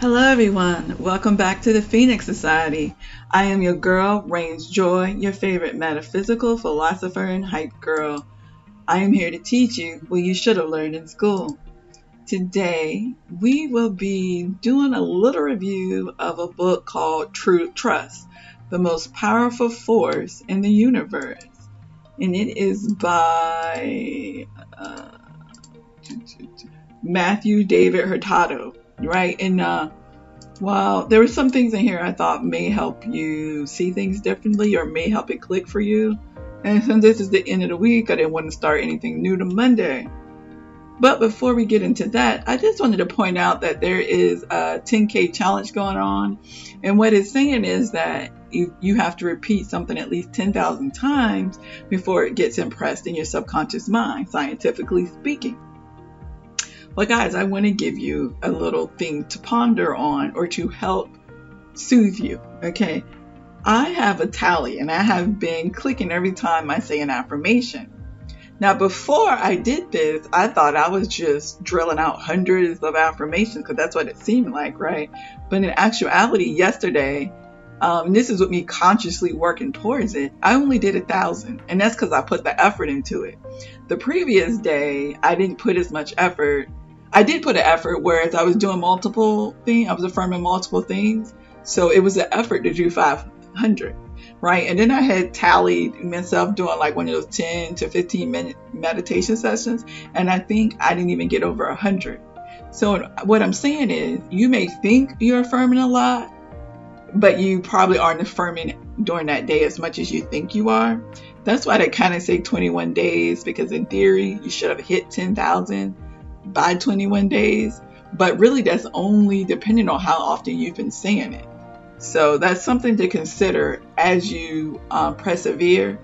Hello, everyone. Welcome back to the Phoenix Society. I am your girl, Raynes Joy, your favorite metaphysical philosopher and hype girl. I am here to teach you what you should have learned in school. Today, we will be doing a little review of a book called True Trust, the most powerful force in the universe. And it is by uh, Matthew David Hurtado right? And uh, well, there were some things in here I thought may help you see things differently or may help it click for you. And since this is the end of the week, I didn't want to start anything new to Monday. But before we get into that, I just wanted to point out that there is a 10K challenge going on. And what it's saying is that you, you have to repeat something at least 10,000 times before it gets impressed in your subconscious mind, scientifically speaking. Well, guys, I want to give you a little thing to ponder on or to help soothe you. Okay. I have a tally and I have been clicking every time I say an affirmation. Now, before I did this, I thought I was just drilling out hundreds of affirmations because that's what it seemed like, right? But in actuality, yesterday, um, this is with me consciously working towards it, I only did a thousand, and that's because I put the effort into it. The previous day, I didn't put as much effort I did put an effort, whereas I was doing multiple things, I was affirming multiple things. So it was an effort to do 500, right? And then I had tallied myself doing like one of those 10 to 15 minute meditation sessions. And I think I didn't even get over 100. So what I'm saying is, you may think you're affirming a lot, but you probably aren't affirming during that day as much as you think you are. That's why they kind of say 21 days, because in theory, you should have hit 10,000 by 21 days, but really that's only depending on how often you've been saying it. So that's something to consider as you um, persevere.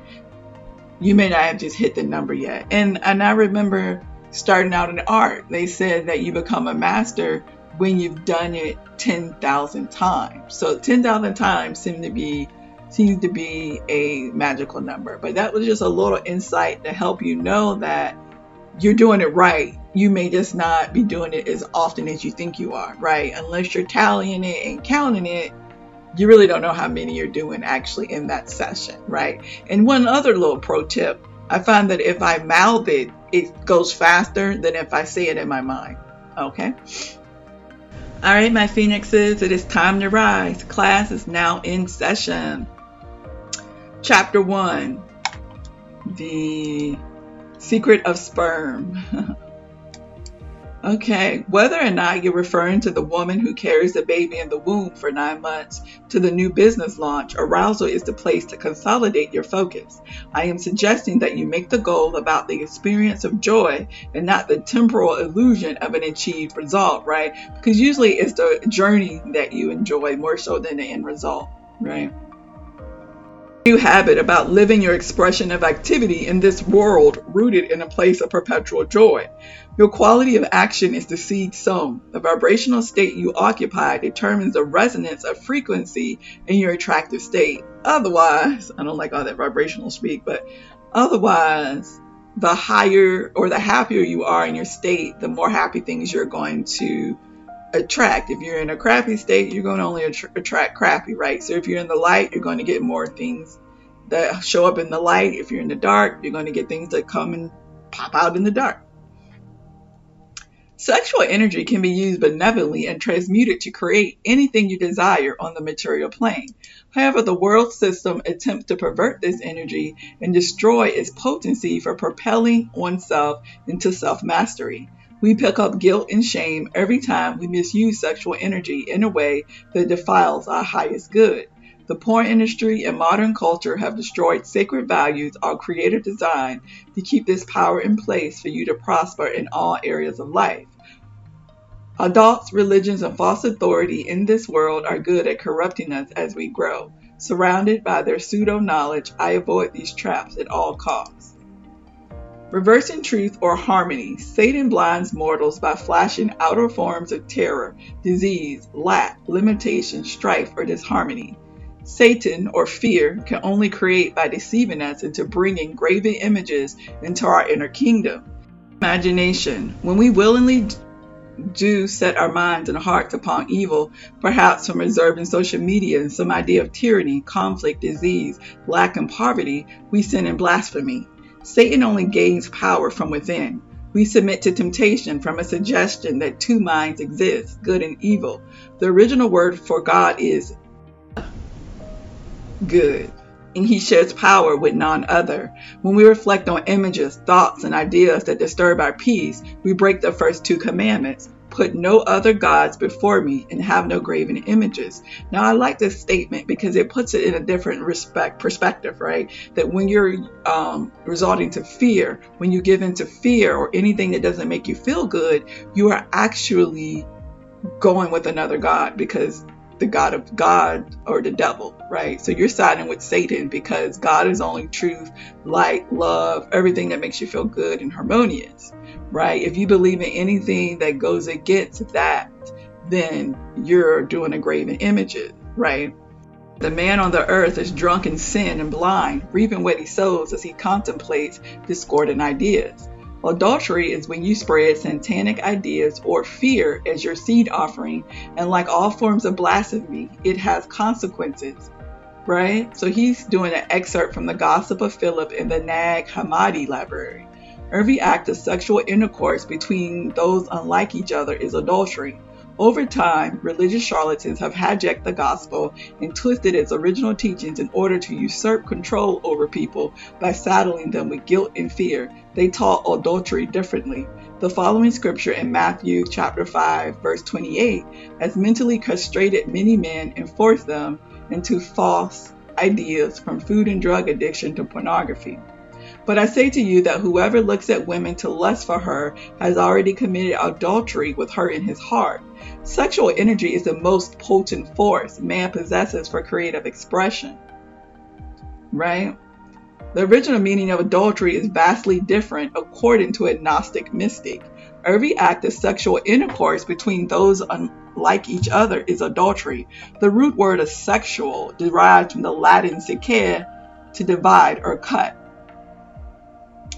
You may not have just hit the number yet. And and I remember starting out in art, they said that you become a master when you've done it 10,000 times. So 10,000 times seem to be seems to be a magical number. But that was just a little insight to help you know that you're doing it right. You may just not be doing it as often as you think you are, right? Unless you're tallying it and counting it, you really don't know how many you're doing actually in that session, right? And one other little pro tip I find that if I mouth it, it goes faster than if I say it in my mind, okay? All right, my phoenixes, it is time to rise. Class is now in session. Chapter 1 The Secret of sperm. okay, whether or not you're referring to the woman who carries the baby in the womb for nine months to the new business launch, arousal is the place to consolidate your focus. I am suggesting that you make the goal about the experience of joy and not the temporal illusion of an achieved result, right? Because usually it's the journey that you enjoy more so than the end result, right? New habit about living your expression of activity in this world rooted in a place of perpetual joy. Your quality of action is the seed sown. The vibrational state you occupy determines the resonance of frequency in your attractive state. Otherwise, I don't like all that vibrational speak, but otherwise, the higher or the happier you are in your state, the more happy things you're going to attract. If you're in a crappy state, you're going to only attract crappy, right? So if you're in the light, you're going to get more things that show up in the light. If you're in the dark, you're going to get things that come and pop out in the dark. Sexual energy can be used benevolently and transmuted to create anything you desire on the material plane. However, the world system attempts to pervert this energy and destroy its potency for propelling oneself into self mastery. We pick up guilt and shame every time we misuse sexual energy in a way that defiles our highest good. The porn industry and modern culture have destroyed sacred values our Creator designed to keep this power in place for you to prosper in all areas of life. Adults, religions, and false authority in this world are good at corrupting us as we grow. Surrounded by their pseudo knowledge, I avoid these traps at all costs. Reversing truth or harmony, Satan blinds mortals by flashing outer forms of terror, disease, lack, limitation, strife, or disharmony. Satan, or fear, can only create by deceiving us into bringing graven images into our inner kingdom. Imagination. When we willingly do set our minds and hearts upon evil, perhaps from observing social media and some idea of tyranny, conflict, disease, lack, and poverty, we sin in blasphemy. Satan only gains power from within. We submit to temptation from a suggestion that two minds exist, good and evil. The original word for God is good and he shares power with none other. When we reflect on images, thoughts, and ideas that disturb our peace, we break the first two commandments. Put no other gods before me and have no graven images. Now, I like this statement because it puts it in a different respect perspective, right? That when you're um, resorting to fear, when you give into fear or anything that doesn't make you feel good, you are actually going with another God because the God of God or the devil, right? So you're siding with Satan because God is only truth, light, love, everything that makes you feel good and harmonious, right? If you believe in anything that goes against that, then you're doing a graven image, right? The man on the earth is drunk in sin and blind, reaping what he sows as he contemplates discordant ideas. Adultery is when you spread satanic ideas or fear as your seed offering, and like all forms of blasphemy, it has consequences. Right? So he's doing an excerpt from the Gospel of Philip in the Nag Hammadi library. Every act of sexual intercourse between those unlike each other is adultery. Over time, religious charlatans have hijacked the gospel and twisted its original teachings in order to usurp control over people by saddling them with guilt and fear. They taught adultery differently. The following scripture in Matthew chapter 5 verse 28 has mentally castrated many men and forced them into false ideas from food and drug addiction to pornography. But I say to you that whoever looks at women to lust for her has already committed adultery with her in his heart. Sexual energy is the most potent force man possesses for creative expression. Right? The original meaning of adultery is vastly different according to a Gnostic mystic. Every act of sexual intercourse between those unlike each other is adultery. The root word of sexual derived from the Latin secare, to divide or cut.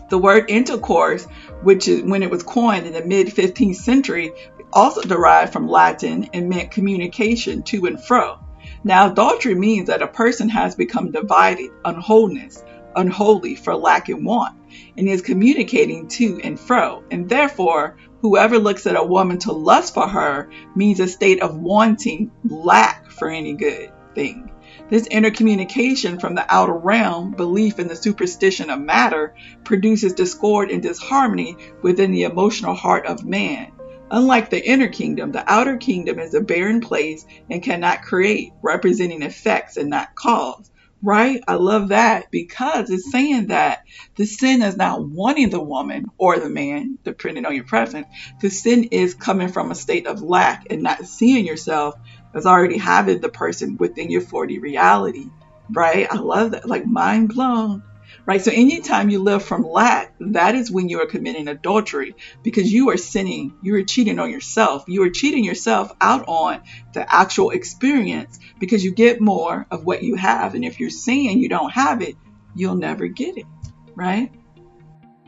The word intercourse, which is when it was coined in the mid 15th century, also derived from Latin and meant communication to and fro. Now, adultery means that a person has become divided, unwholeness, unholy for lack and want, and is communicating to and fro. And therefore, whoever looks at a woman to lust for her means a state of wanting, lack for any good thing. This intercommunication from the outer realm, belief in the superstition of matter, produces discord and disharmony within the emotional heart of man. Unlike the inner kingdom, the outer kingdom is a barren place and cannot create, representing effects and not cause. Right? I love that because it's saying that the sin is not wanting the woman or the man, depending on your preference. The sin is coming from a state of lack and not seeing yourself as already having the person within your 4D reality, right? I love that, like mind blown, right? So anytime you live from lack, that is when you are committing adultery because you are sinning, you are cheating on yourself, you are cheating yourself out on the actual experience because you get more of what you have. And if you're saying you don't have it, you'll never get it, right?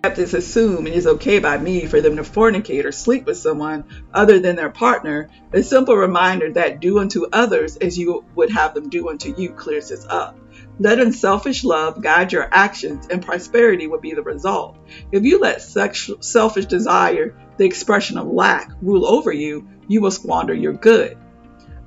It's assumed it is okay by me for them to fornicate or sleep with someone other than their partner. A simple reminder that do unto others as you would have them do unto you clears this up. Let unselfish love guide your actions, and prosperity will be the result. If you let sexual, selfish desire, the expression of lack, rule over you, you will squander your good.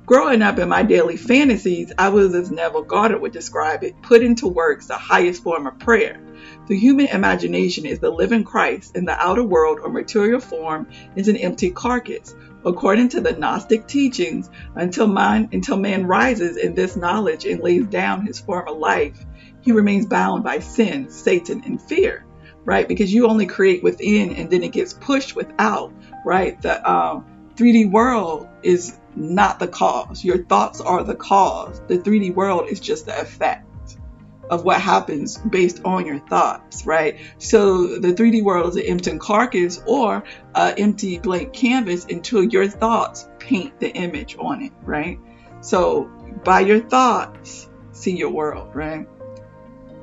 Growing up in my daily fantasies, I was, as Neville Goddard would describe it, put into works the highest form of prayer. The human imagination is the living Christ, and the outer world or material form is an empty carcass. According to the Gnostic teachings, until man, until man rises in this knowledge and lays down his former life, he remains bound by sin, Satan, and fear, right? Because you only create within and then it gets pushed without, right? The um, 3D world is not the cause. Your thoughts are the cause. The 3D world is just the effect of what happens based on your thoughts, right? So the 3D world is an empty carcass or an empty blank canvas until your thoughts paint the image on it, right? So by your thoughts, see your world, right?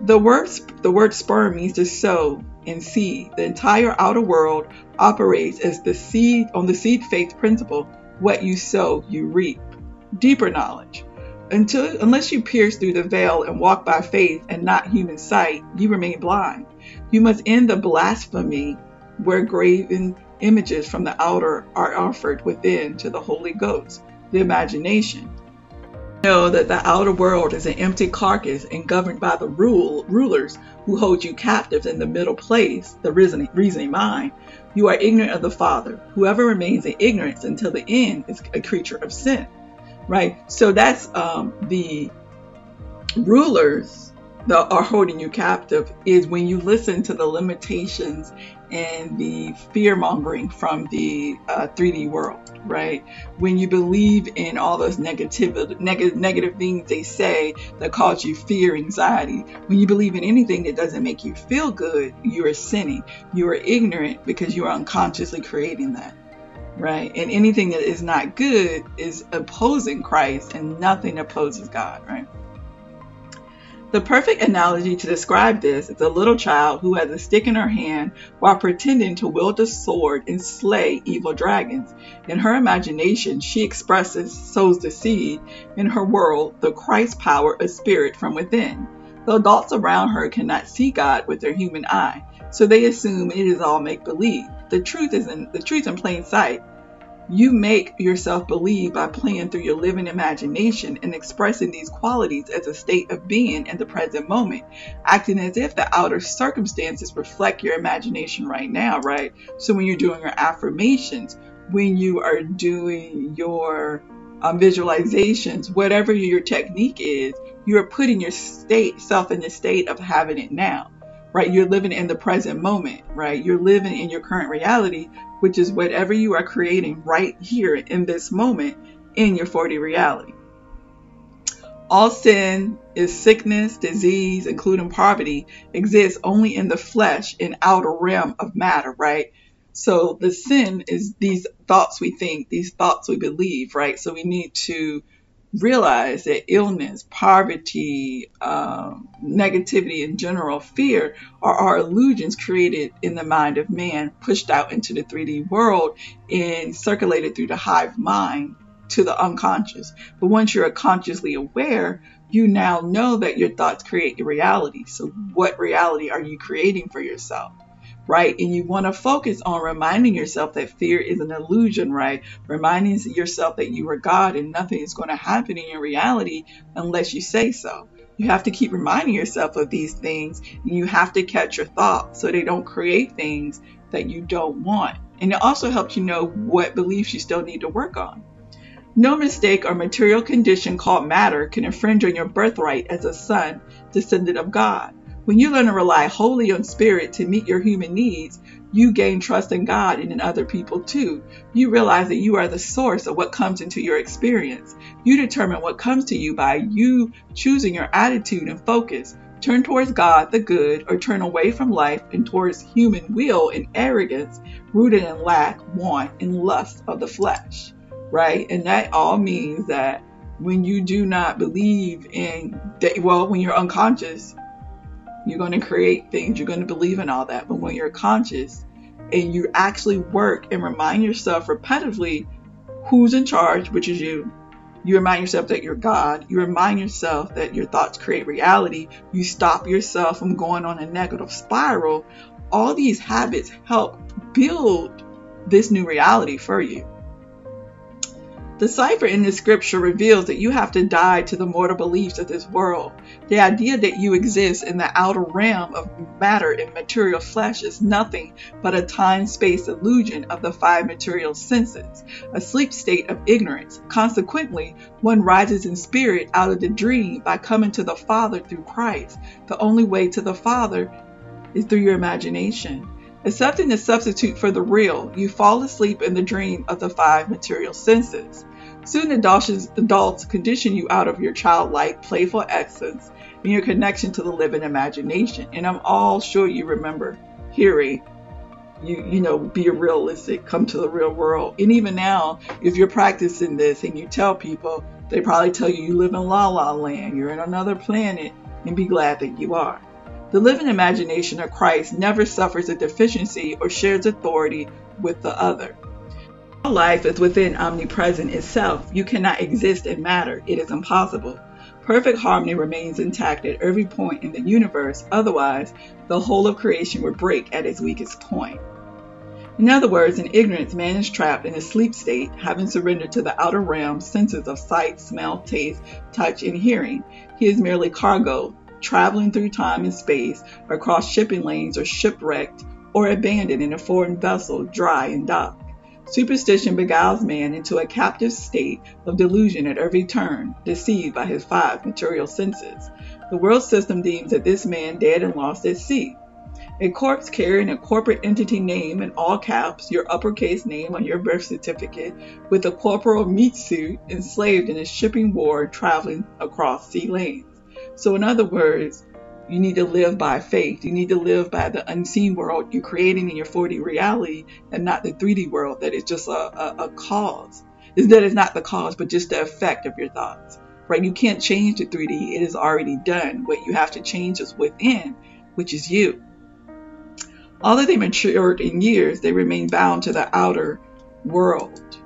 The word the word sperm means to sow and seed. The entire outer world operates as the seed on the seed faith principle. What you sow, you reap. Deeper knowledge. Until, unless you pierce through the veil and walk by faith and not human sight, you remain blind. You must end the blasphemy where graven images from the outer are offered within to the Holy Ghost, the imagination. Know that the outer world is an empty carcass and governed by the rule, rulers who hold you captive in the middle place, the reasoning, reasoning mind. You are ignorant of the Father. Whoever remains in ignorance until the end is a creature of sin right? So that's um, the rulers that are holding you captive is when you listen to the limitations and the fear mongering from the uh, 3D world, right? When you believe in all those negative, neg- negative things they say that cause you fear, anxiety, when you believe in anything that doesn't make you feel good, you are sinning. You are ignorant because you are unconsciously creating that right? And anything that is not good is opposing Christ, and nothing opposes God, right? The perfect analogy to describe this is a little child who has a stick in her hand while pretending to wield a sword and slay evil dragons. In her imagination, she expresses, sows the seed in her world, the Christ power of spirit from within. The adults around her cannot see God with their human eye, so they assume it is all make believe. The truth is in the truth in plain sight. You make yourself believe by playing through your living imagination and expressing these qualities as a state of being in the present moment, acting as if the outer circumstances reflect your imagination right now, right? So when you're doing your affirmations, when you are doing your um, visualizations, whatever your technique is, you are putting your state self in the state of having it now right? You're living in the present moment, right? You're living in your current reality, which is whatever you are creating right here in this moment in your 4D reality. All sin is sickness, disease, including poverty, exists only in the flesh and outer realm of matter, right? So the sin is these thoughts we think, these thoughts we believe, right? So we need to realize that illness, poverty, um, negativity in general, fear are, are illusions created in the mind of man, pushed out into the 3D world and circulated through the hive mind to the unconscious. But once you're consciously aware, you now know that your thoughts create your reality. So, what reality are you creating for yourself? Right? And you want to focus on reminding yourself that fear is an illusion, right? Reminding yourself that you are God and nothing is going to happen in your reality unless you say so. You have to keep reminding yourself of these things and you have to catch your thoughts so they don't create things that you don't want. And it also helps you know what beliefs you still need to work on. No mistake or material condition called matter can infringe on your birthright as a son, descendant of God. When you learn to rely wholly on spirit to meet your human needs, you gain trust in God and in other people too. You realize that you are the source of what comes into your experience. You determine what comes to you by you choosing your attitude and focus. Turn towards God, the good, or turn away from life and towards human will and arrogance, rooted in lack, want, and lust of the flesh. Right? And that all means that when you do not believe in, well, when you're unconscious, you're going to create things. You're going to believe in all that. But when you're conscious and you actually work and remind yourself repetitively who's in charge, which is you, you remind yourself that you're God. You remind yourself that your thoughts create reality. You stop yourself from going on a negative spiral. All these habits help build this new reality for you. The cipher in this scripture reveals that you have to die to the mortal beliefs of this world. The idea that you exist in the outer realm of matter and material flesh is nothing but a time space illusion of the five material senses, a sleep state of ignorance. Consequently, one rises in spirit out of the dream by coming to the Father through Christ. The only way to the Father is through your imagination. Accepting the substitute for the real, you fall asleep in the dream of the five material senses. Soon adults condition you out of your childlike, playful essence and your connection to the living imagination. And I'm all sure you remember hearing you you know be realistic come to the real world and even now if you're practicing this and you tell people they probably tell you you live in la la land you're in another planet and be glad that you are The living imagination of Christ never suffers a deficiency or shares authority with the other. Life is within omnipresent itself. You cannot exist in matter, it is impossible. Perfect harmony remains intact at every point in the universe, otherwise, the whole of creation would break at its weakest point. In other words, in ignorance, man is trapped in a sleep state, having surrendered to the outer realm senses of sight, smell, taste, touch, and hearing. He is merely cargo, traveling through time and space, across shipping lanes, or shipwrecked, or abandoned in a foreign vessel, dry and docked. Superstition beguiles man into a captive state of delusion at every turn, deceived by his five material senses. The world system deems that this man dead and lost at sea. A corpse carrying a corporate entity name in all caps, your uppercase name on your birth certificate, with a corporal meat suit, enslaved in a shipping ward traveling across sea lanes. So, in other words, you need to live by faith. You need to live by the unseen world you're creating in your 4D reality and not the 3D world that is just a, a, a cause. Is that is not the cause, but just the effect of your thoughts. Right? You can't change the 3D. It is already done. What you have to change is within, which is you. Although they matured in years, they remain bound to the outer world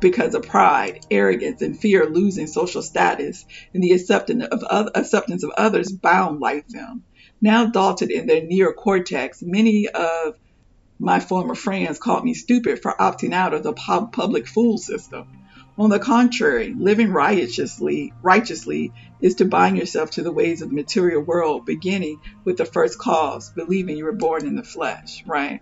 because of pride, arrogance, and fear of losing social status, and the acceptance of, acceptance of others bound like them. Now dalted in their neocortex, many of my former friends called me stupid for opting out of the public fool system. On the contrary, living righteously, righteously is to bind yourself to the ways of the material world, beginning with the first cause, believing you were born in the flesh, right?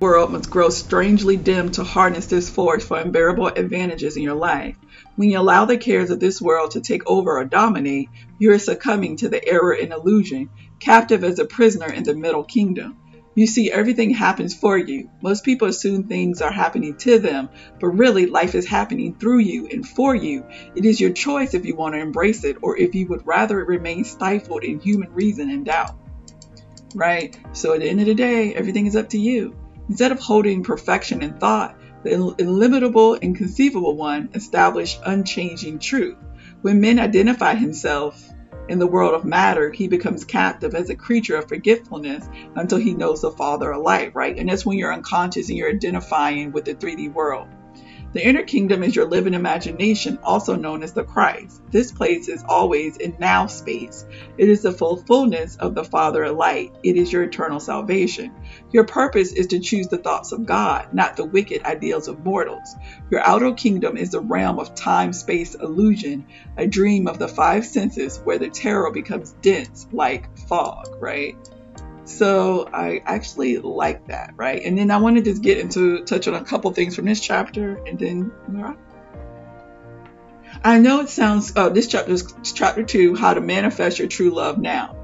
World must grow strangely dim to harness this force for unbearable advantages in your life. When you allow the cares of this world to take over or dominate, you are succumbing to the error and illusion, captive as a prisoner in the middle kingdom. You see, everything happens for you. Most people assume things are happening to them, but really, life is happening through you and for you. It is your choice if you want to embrace it or if you would rather it remain stifled in human reason and doubt. Right? So, at the end of the day, everything is up to you. Instead of holding perfection in thought, the illimitable, inconceivable one established unchanging truth. When man identify himself in the world of matter, he becomes captive as a creature of forgetfulness until he knows the Father of light, right? And that's when you're unconscious and you're identifying with the 3D world. The inner kingdom is your living imagination, also known as the Christ. This place is always in now space. It is the full fullness of the Father of light. It is your eternal salvation. Your purpose is to choose the thoughts of God, not the wicked ideals of mortals. Your outer kingdom is the realm of time space illusion, a dream of the five senses where the terror becomes dense like fog, right? So I actually like that, right? And then I want to just get into touch on a couple things from this chapter, and then I know it sounds. Uh, this chapter is chapter two: How to manifest your true love now.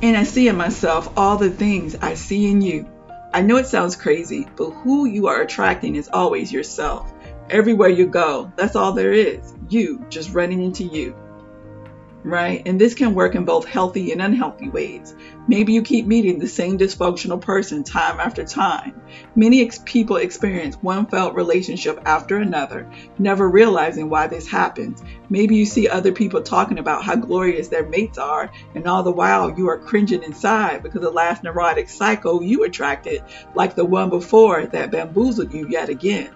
And I see in myself all the things I see in you. I know it sounds crazy, but who you are attracting is always yourself. Everywhere you go, that's all there is. You just running into you right? And this can work in both healthy and unhealthy ways. Maybe you keep meeting the same dysfunctional person time after time. Many ex- people experience one failed relationship after another, never realizing why this happens. Maybe you see other people talking about how glorious their mates are, and all the while you are cringing inside because the last neurotic psycho you attracted, like the one before that bamboozled you yet again.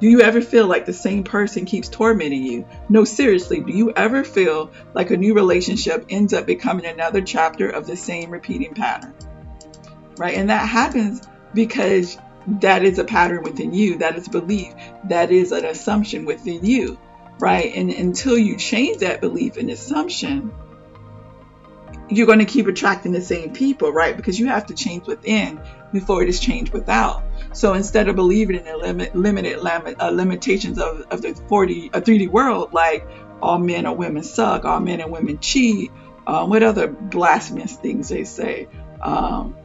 Do you ever feel like the same person keeps tormenting you? No, seriously, do you ever feel like a new relationship ends up becoming another chapter of the same repeating pattern? Right? And that happens because that is a pattern within you, that is belief, that is an assumption within you, right? And until you change that belief and assumption, you're going to keep attracting the same people, right? Because you have to change within before it is changed without. So instead of believing in the limit, limited uh, limitations of, of the 4D, uh, 3D world, like all men or women suck, all men and women cheat, um, what other blasphemous things they say? Um,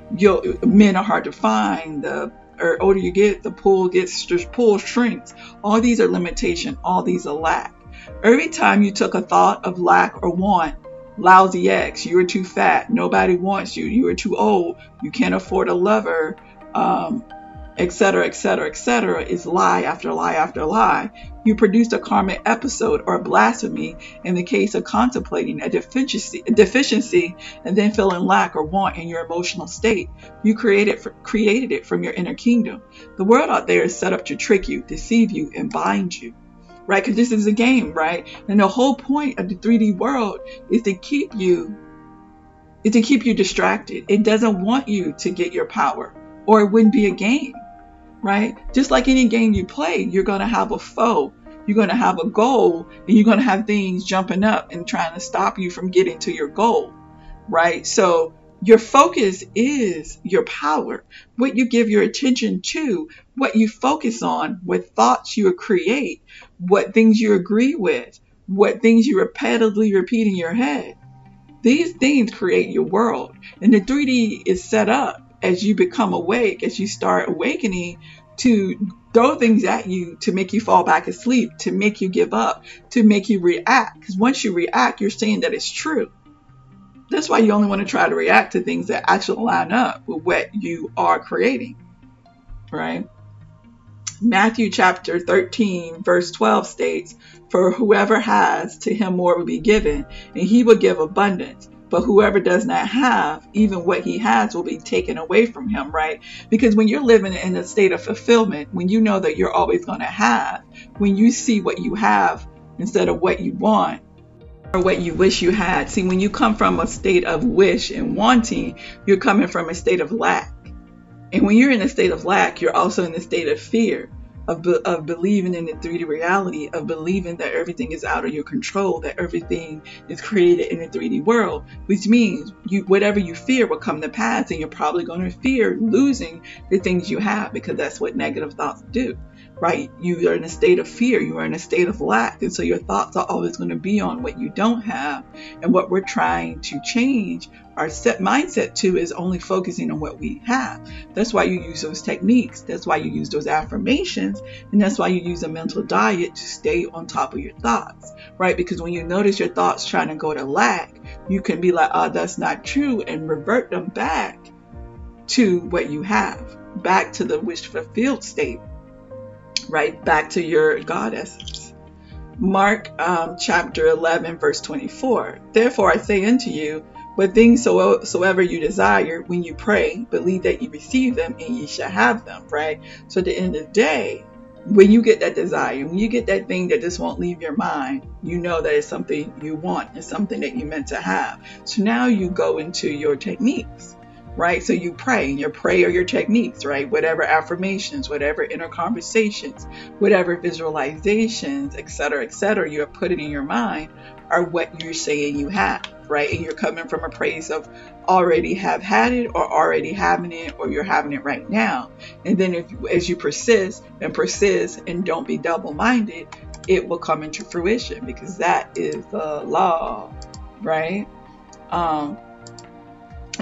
men are hard to find. The or older you get, the pool gets the pool shrinks. All these are limitation. All these are lack. Every time you took a thought of lack or want lousy ex, you're too fat, nobody wants you, you are too old, you can't afford a lover, um, etc., etc., etc., is lie after lie after lie. You produced a karmic episode or blasphemy in the case of contemplating a deficiency, a deficiency and then feeling lack or want in your emotional state. You created, created it from your inner kingdom. The world out there is set up to trick you, deceive you, and bind you right? Because this is a game, right? And the whole point of the 3D world is to keep you is to keep you distracted. It doesn't want you to get your power, or it wouldn't be a game, right? Just like any game you play, you're going to have a foe, you're going to have a goal, and you're going to have things jumping up and trying to stop you from getting to your goal, right? So your focus is your power. What you give your attention to, what you focus on, what thoughts you create, what things you agree with, what things you repetitively repeat in your head. These things create your world. And the 3D is set up as you become awake, as you start awakening to throw things at you to make you fall back asleep, to make you give up, to make you react. Because once you react, you're saying that it's true. That's why you only want to try to react to things that actually line up with what you are creating, right? Matthew chapter 13, verse 12 states, For whoever has, to him more will be given, and he will give abundance. But whoever does not have, even what he has will be taken away from him, right? Because when you're living in a state of fulfillment, when you know that you're always going to have, when you see what you have instead of what you want, or what you wish you had. See, when you come from a state of wish and wanting, you're coming from a state of lack. And when you're in a state of lack, you're also in a state of fear, of, be- of believing in the 3D reality, of believing that everything is out of your control, that everything is created in the 3D world, which means you whatever you fear will come to pass, and you're probably going to fear losing the things you have because that's what negative thoughts do right? You are in a state of fear, you are in a state of lack. And so your thoughts are always going to be on what you don't have. And what we're trying to change our set mindset to is only focusing on what we have. That's why you use those techniques. That's why you use those affirmations. And that's why you use a mental diet to stay on top of your thoughts, right? Because when you notice your thoughts trying to go to lack, you can be like, oh, that's not true, and revert them back to what you have, back to the wish fulfilled state right back to your God essence. Mark um, chapter 11, verse 24. Therefore I say unto you, what things so, soever you desire when you pray, believe that you receive them and ye shall have them, right? So at the end of the day, when you get that desire, when you get that thing that just won't leave your mind, you know that it's something you want, it's something that you meant to have. So now you go into your techniques right? So you pray, and your prayer, your techniques, right? Whatever affirmations, whatever inner conversations, whatever visualizations, etc., etc., you have put it in your mind are what you're saying you have, right? And you're coming from a place of already have had it or already having it or you're having it right now. And then if as you persist and persist and don't be double-minded, it will come into fruition because that is the law, right? Um,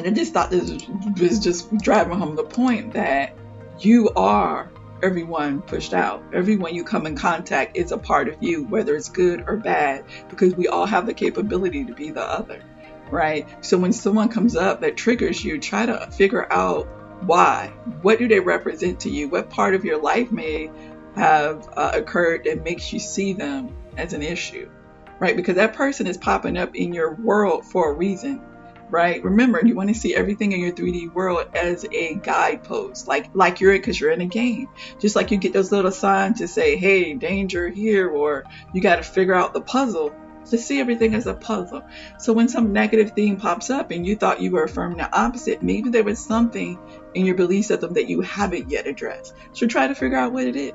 I just thought this was just driving home the point that you are everyone pushed out. Everyone you come in contact is a part of you, whether it's good or bad, because we all have the capability to be the other, right? So when someone comes up that triggers you, try to figure out why. What do they represent to you? What part of your life may have uh, occurred that makes you see them as an issue, right? Because that person is popping up in your world for a reason right? Remember, you want to see everything in your 3D world as a guidepost, like like you're in because you're in a game. Just like you get those little signs to say, "Hey, danger here," or you got to figure out the puzzle. To see everything as a puzzle. So when some negative thing pops up and you thought you were affirming the opposite, maybe there was something in your belief system that you haven't yet addressed. So try to figure out what it is,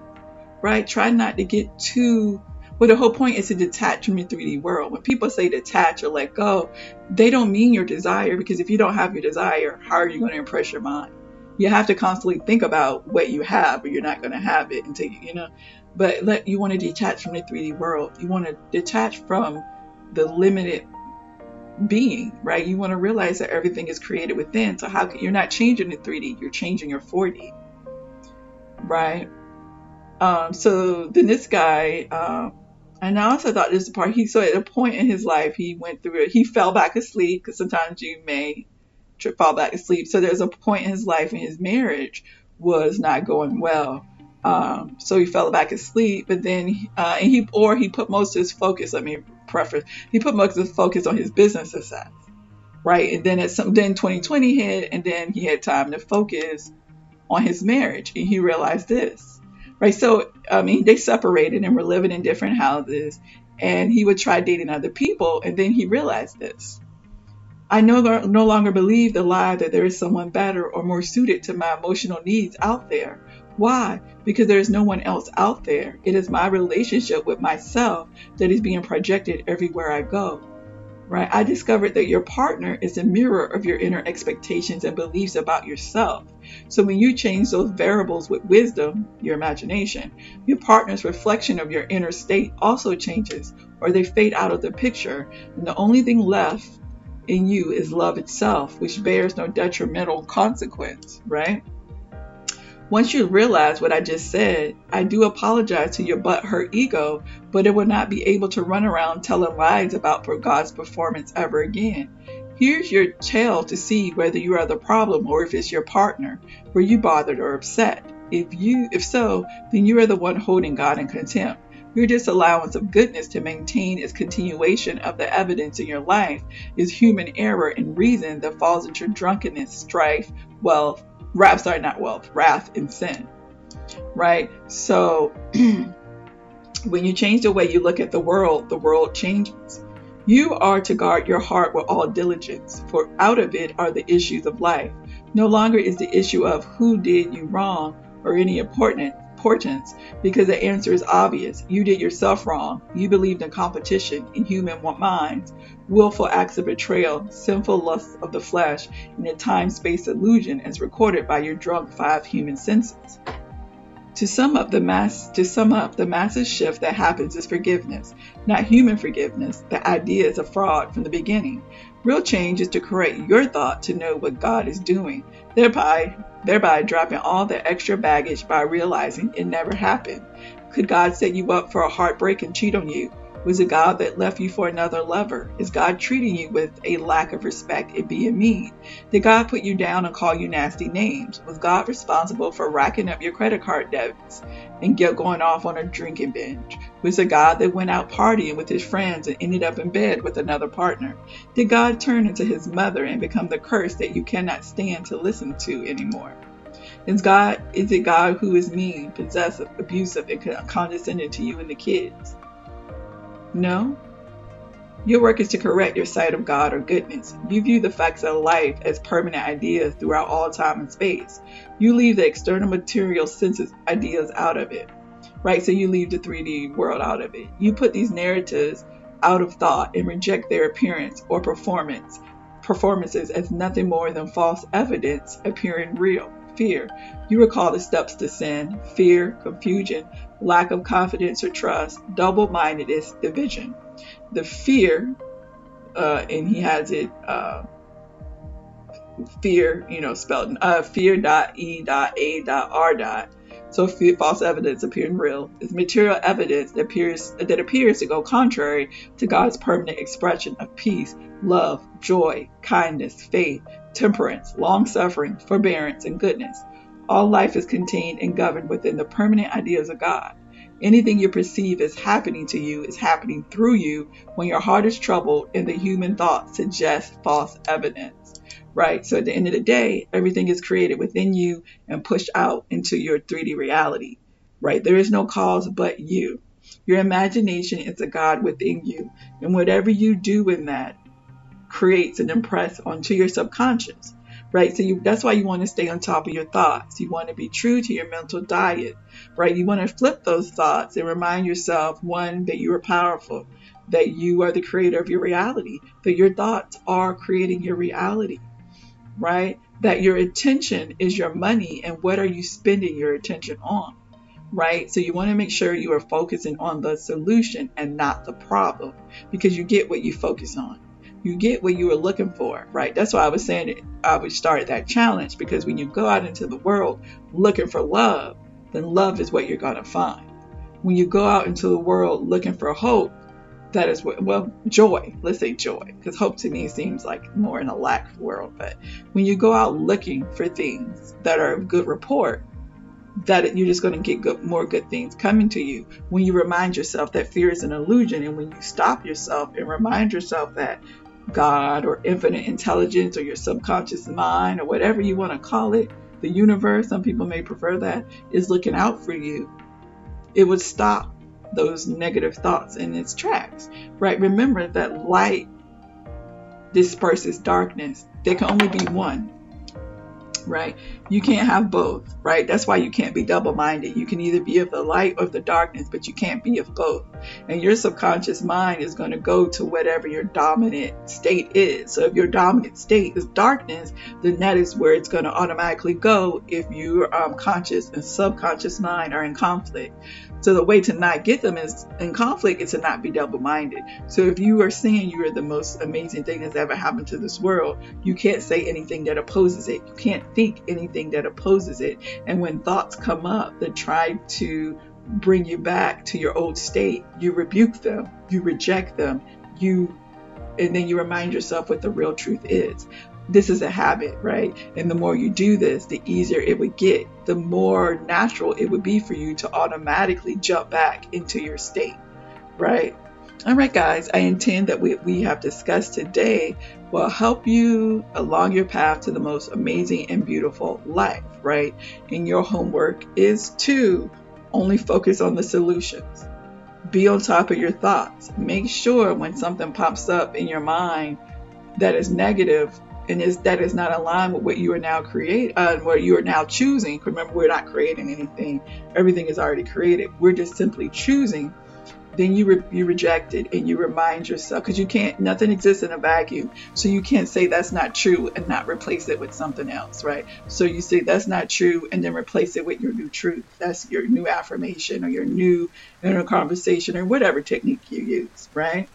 right? Try not to get too well, the whole point is to detach from your 3D world. When people say detach or let go, they don't mean your desire because if you don't have your desire, how are you going to impress your mind? You have to constantly think about what you have, or you're not going to have it until you, you know. But let you want to detach from the 3D world. You want to detach from the limited being, right? You want to realize that everything is created within. So how can, you're not changing the 3D, you're changing your 4D, right? Um, so then this guy, um, and I also thought the part he so at a point in his life he went through it. He fell back asleep because sometimes you may fall back asleep. So there's a point in his life and his marriage was not going well. Um, so he fell back asleep, but then uh, and he or he put most of his focus. Let me preface: he put most of his focus on his business success, right? And then at some then 2020 hit, and then he had time to focus on his marriage, and he realized this, right? So I mean, they separated and were living in different houses, and he would try dating other people, and then he realized this. I no, no longer believe the lie that there is someone better or more suited to my emotional needs out there why? Because there is no one else out there. It is my relationship with myself that is being projected everywhere I go. Right? I discovered that your partner is a mirror of your inner expectations and beliefs about yourself. So when you change those variables with wisdom, your imagination, your partner's reflection of your inner state also changes or they fade out of the picture. And the only thing left in you is love itself, which bears no detrimental consequence, right? Once you realize what I just said, I do apologize to your butthurt ego, but it will not be able to run around telling lies about God's performance ever again. Here's your tale to see whether you are the problem or if it's your partner. Were you bothered or upset? If you if so, then you are the one holding God in contempt. Your disallowance of goodness to maintain its continuation of the evidence in your life is human error and reason that falls into drunkenness, strife, wealth, wrath, sorry, not wealth, wrath and sin. Right? So when you change the way you look at the world, the world changes. You are to guard your heart with all diligence, for out of it are the issues of life. No longer is the issue of who did you wrong or any important importance because the answer is obvious. You did yourself wrong. You believed in competition in human minds, willful acts of betrayal, sinful lusts of the flesh, and a time space illusion as recorded by your drunk five human senses. To sum up the mass to sum up the massive shift that happens is forgiveness, not human forgiveness. The idea is a fraud from the beginning. Real change is to correct your thought to know what God is doing, thereby thereby dropping all the extra baggage by realizing it never happened. Could God set you up for a heartbreak and cheat on you? Was it God that left you for another lover? Is God treating you with a lack of respect and being mean? Did God put you down and call you nasty names? Was God responsible for racking up your credit card debts and going off on a drinking binge? Was it God that went out partying with his friends and ended up in bed with another partner? Did God turn into his mother and become the curse that you cannot stand to listen to anymore? Is God is it God who is mean, possessive, abusive, and condescending to you and the kids? No. Your work is to correct your sight of God or goodness. You view the facts of life as permanent ideas throughout all time and space. You leave the external material senses ideas out of it. Right? So you leave the 3D world out of it. You put these narratives out of thought and reject their appearance or performance performances as nothing more than false evidence appearing real fear. You recall the steps to sin fear, confusion, lack of confidence or trust, double mindedness, division. The fear, uh, and he has it. Uh, fear, you know, spelled uh, fear dot e dot a dot r dot. So fear, false evidence appearing real is material evidence that appears that appears to go contrary to God's permanent expression of peace, love, joy, kindness, faith, temperance, long suffering, forbearance, and goodness. All life is contained and governed within the permanent ideas of God. Anything you perceive as happening to you is happening through you when your heart is troubled and the human thought suggests false evidence. Right? So at the end of the day, everything is created within you and pushed out into your 3D reality. Right? There is no cause but you. Your imagination is a God within you. And whatever you do in that creates an impress onto your subconscious right? So you, that's why you want to stay on top of your thoughts. You want to be true to your mental diet, right? You want to flip those thoughts and remind yourself one that you are powerful, that you are the creator of your reality, that your thoughts are creating your reality, right? That your attention is your money and what are you spending your attention on? Right? So you want to make sure you are focusing on the solution and not the problem because you get what you focus on you get what you were looking for, right? That's why I was saying it, I would start that challenge because when you go out into the world looking for love, then love is what you're going to find. When you go out into the world looking for hope, that is what, well, joy, let's say joy, because hope to me seems like more in a lack world. But when you go out looking for things that are of good report, that you're just going to get good, more good things coming to you when you remind yourself that fear is an illusion and when you stop yourself and remind yourself that God or infinite intelligence or your subconscious mind or whatever you want to call it, the universe, some people may prefer that, is looking out for you. It would stop those negative thoughts in its tracks, right? Remember that light disperses darkness. There can only be one right? You can't have both, right? That's why you can't be double minded. You can either be of the light or the darkness, but you can't be of both. And your subconscious mind is going to go to whatever your dominant state is. So if your dominant state is darkness, then that is where it's going to automatically go if your um, conscious and subconscious mind are in conflict. So the way to not get them is in conflict is to not be double-minded. So if you are saying you are the most amazing thing that's ever happened to this world, you can't say anything that opposes it. You can't think anything that opposes it. And when thoughts come up that try to bring you back to your old state, you rebuke them, you reject them, you and then you remind yourself what the real truth is this is a habit, right? And the more you do this, the easier it would get, the more natural it would be for you to automatically jump back into your state, right? All right, guys, I intend that what we have discussed today will help you along your path to the most amazing and beautiful life, right? And your homework is to only focus on the solutions. Be on top of your thoughts. Make sure when something pops up in your mind that is negative and is that is not aligned with what you are now create uh, what you are now choosing remember we're not creating anything. Everything is already created. We're just simply choosing. Then you re- you reject it and you remind yourself because you can't nothing exists in a vacuum. So you can't say that's not true and not replace it with something else right? So you say that's not true and then replace it with your new truth. That's your new affirmation or your new inner conversation or whatever technique you use right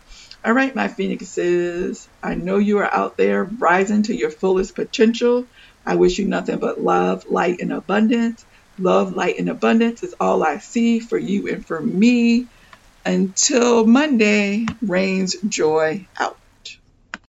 all right, my phoenixes, I know you are out there rising to your fullest potential. I wish you nothing but love, light, and abundance. Love, light, and abundance is all I see for you and for me. Until Monday, Raynes Joy out.